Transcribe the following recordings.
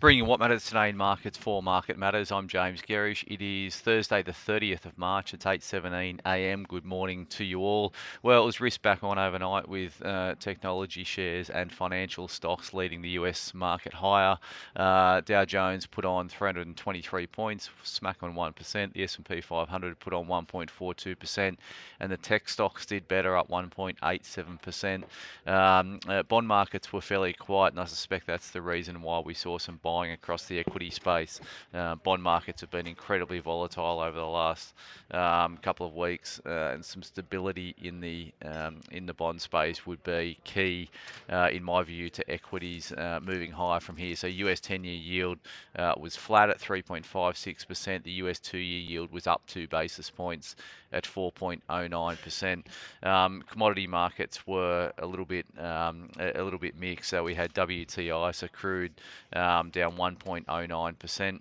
Bringing what matters today in markets for Market Matters. I'm James Gerrish. It is Thursday, the 30th of March. It's 8:17 a.m. Good morning to you all. Well, it was risk back on overnight with uh, technology shares and financial stocks leading the US market higher. Uh, Dow Jones put on 323 points, smack on 1%. The S&P 500 put on 1.42%, and the tech stocks did better, up 1.87%. Um, uh, bond markets were fairly quiet, and I suspect that's the reason why we saw some buying across the equity space. Uh, bond markets have been incredibly volatile over the last um, couple of weeks, uh, and some stability in the um, in the bond space would be key, uh, in my view, to equities uh, moving higher from here. So US 10-year yield uh, was flat at 3.56%. The US two-year yield was up two basis points at 4.09%. Um, commodity markets were a little bit um, a, little bit mixed. So we had WTI, so crude, um, down 1.09%.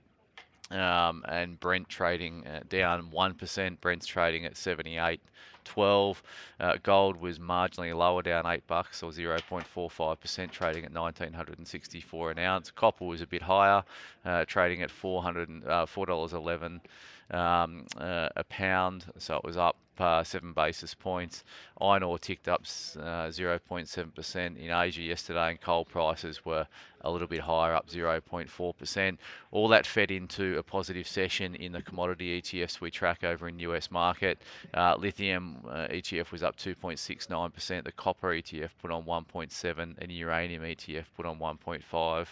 Um, and Brent trading uh, down 1%. Brent's trading at 78.12. Uh, gold was marginally lower, down 8 bucks or 0.45%, trading at 1964 an ounce. Copper was a bit higher, uh, trading at 400 uh, $4.11 um, uh, a pound, so it was up uh, seven basis points. Iron ore ticked up 0.7% uh, in Asia yesterday, and coal prices were a little bit higher, up 0.4%. All that fed into a positive session in the commodity ETFs we track over in US market. Uh, lithium uh, ETF was up 2.69%. The copper ETF put on 1.7, and uranium ETF put on 1.5.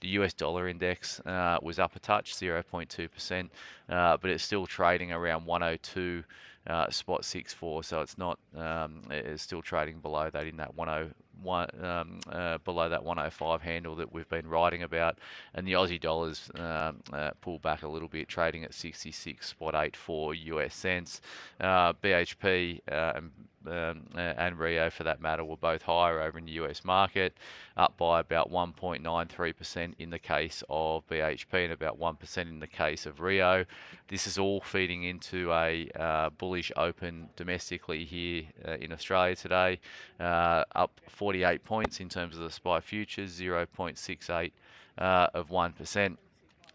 The US dollar index uh, was up a touch, 0.2%, uh, but it's still trading around 102 uh, spot six four, so it's not um, it's still trading below that in that 10 one, um, uh, below that 105 handle that we've been writing about, and the Aussie dollars um, uh, pulled back a little bit, trading at 66.84 US cents. Uh, BHP uh, and um, uh, and Rio, for that matter, were both higher over in the US market, up by about 1.93% in the case of BHP and about 1% in the case of Rio. This is all feeding into a uh, bullish open domestically here uh, in Australia today, uh, up 48 points in terms of the SPI futures, 0.68 uh, of 1%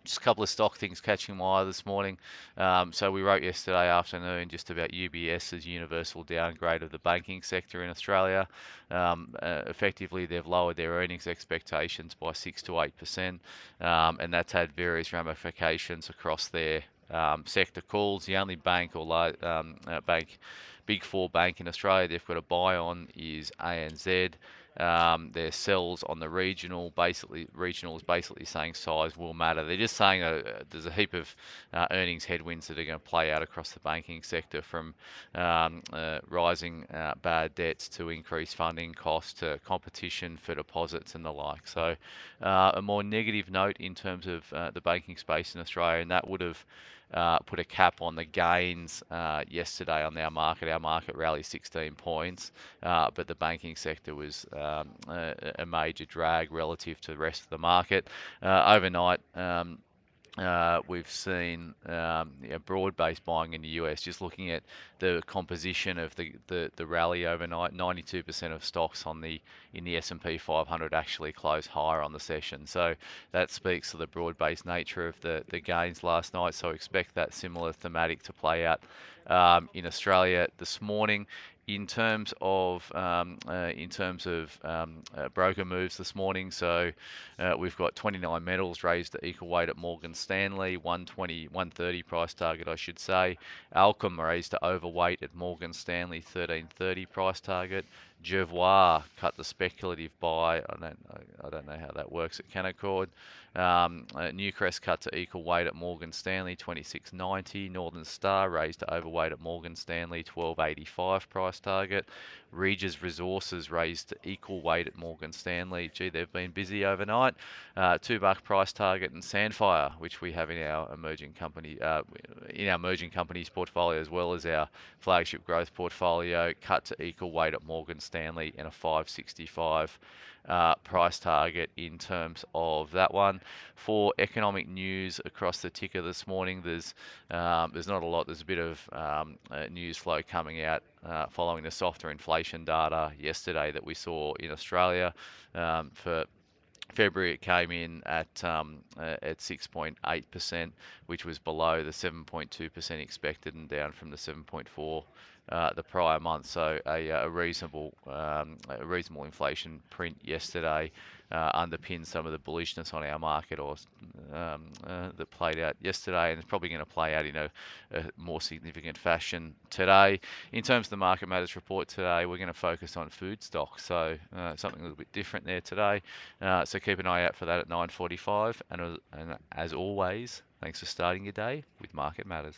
just a couple of stock things catching my eye this morning. Um, so we wrote yesterday afternoon just about UBS's universal downgrade of the banking sector in Australia. Um, uh, effectively, they've lowered their earnings expectations by six to eight percent, um, and that's had various ramifications across their um, sector calls. The only bank or um, uh, bank, big four bank in Australia they've got a buy on is ANZ. Um, their sells on the regional, basically regional is basically saying size will matter. They're just saying uh, there's a heap of uh, earnings headwinds that are going to play out across the banking sector, from um, uh, rising uh, bad debts to increased funding costs to competition for deposits and the like. So, uh, a more negative note in terms of uh, the banking space in Australia, and that would have uh, put a cap on the gains uh, yesterday on our market. Our market rallied 16 points, uh, but the banking sector was um, a, a, major drag relative to the rest of the market. Uh, overnight, um, uh, we've seen um, broad-based buying in the US. Just looking at the composition of the, the, the rally overnight, 92% of stocks on the in the S&P 500 actually closed higher on the session. So that speaks to the broad-based nature of the, the gains last night. So expect that similar thematic to play out um, in Australia this morning in terms of um, uh, in terms of um, uh, broker moves this morning. So uh, we've got 29 metals raised to equal weight at Morgan Stanley, 120, 130 price target, I should say. Allkem raised to overweight at Morgan Stanley, 1330 price target. Jervois cut the speculative buy. I don't, I don't know how that works at Canaccord. Um, uh, Newcrest cut to equal weight at Morgan Stanley, 26.90. Northern Star raised to overweight at Morgan Stanley, 12.85 price target. Regis Resources raised to equal weight at Morgan Stanley. Gee, they've been busy overnight. Uh, two buck price target and Sandfire, which we have in our emerging company, uh, in our emerging companies portfolio as well as our flagship growth portfolio, cut to equal weight at Morgan Stanley in a 565 uh, price target in terms of that one. For economic news across the ticker this morning, there's um, there's not a lot. There's a bit of um, uh, news flow coming out uh, following the softer inflation data yesterday that we saw in Australia um, for February it came in at um, uh, at 6.8%, which was below the 7.2% expected and down from the 7.4 uh, the prior month. So a, a reasonable um, a reasonable inflation print yesterday uh, underpinned some of the bullishness on our market or um, uh, that played out yesterday and it's probably going to play out in a, a, more significant fashion today. In terms of the market matters report today, we're going to focus on food stocks. So uh, something a little bit different there today. Uh, so keep an eye out for that at 9:45. And, and as always, thanks for starting your day with Market Matters.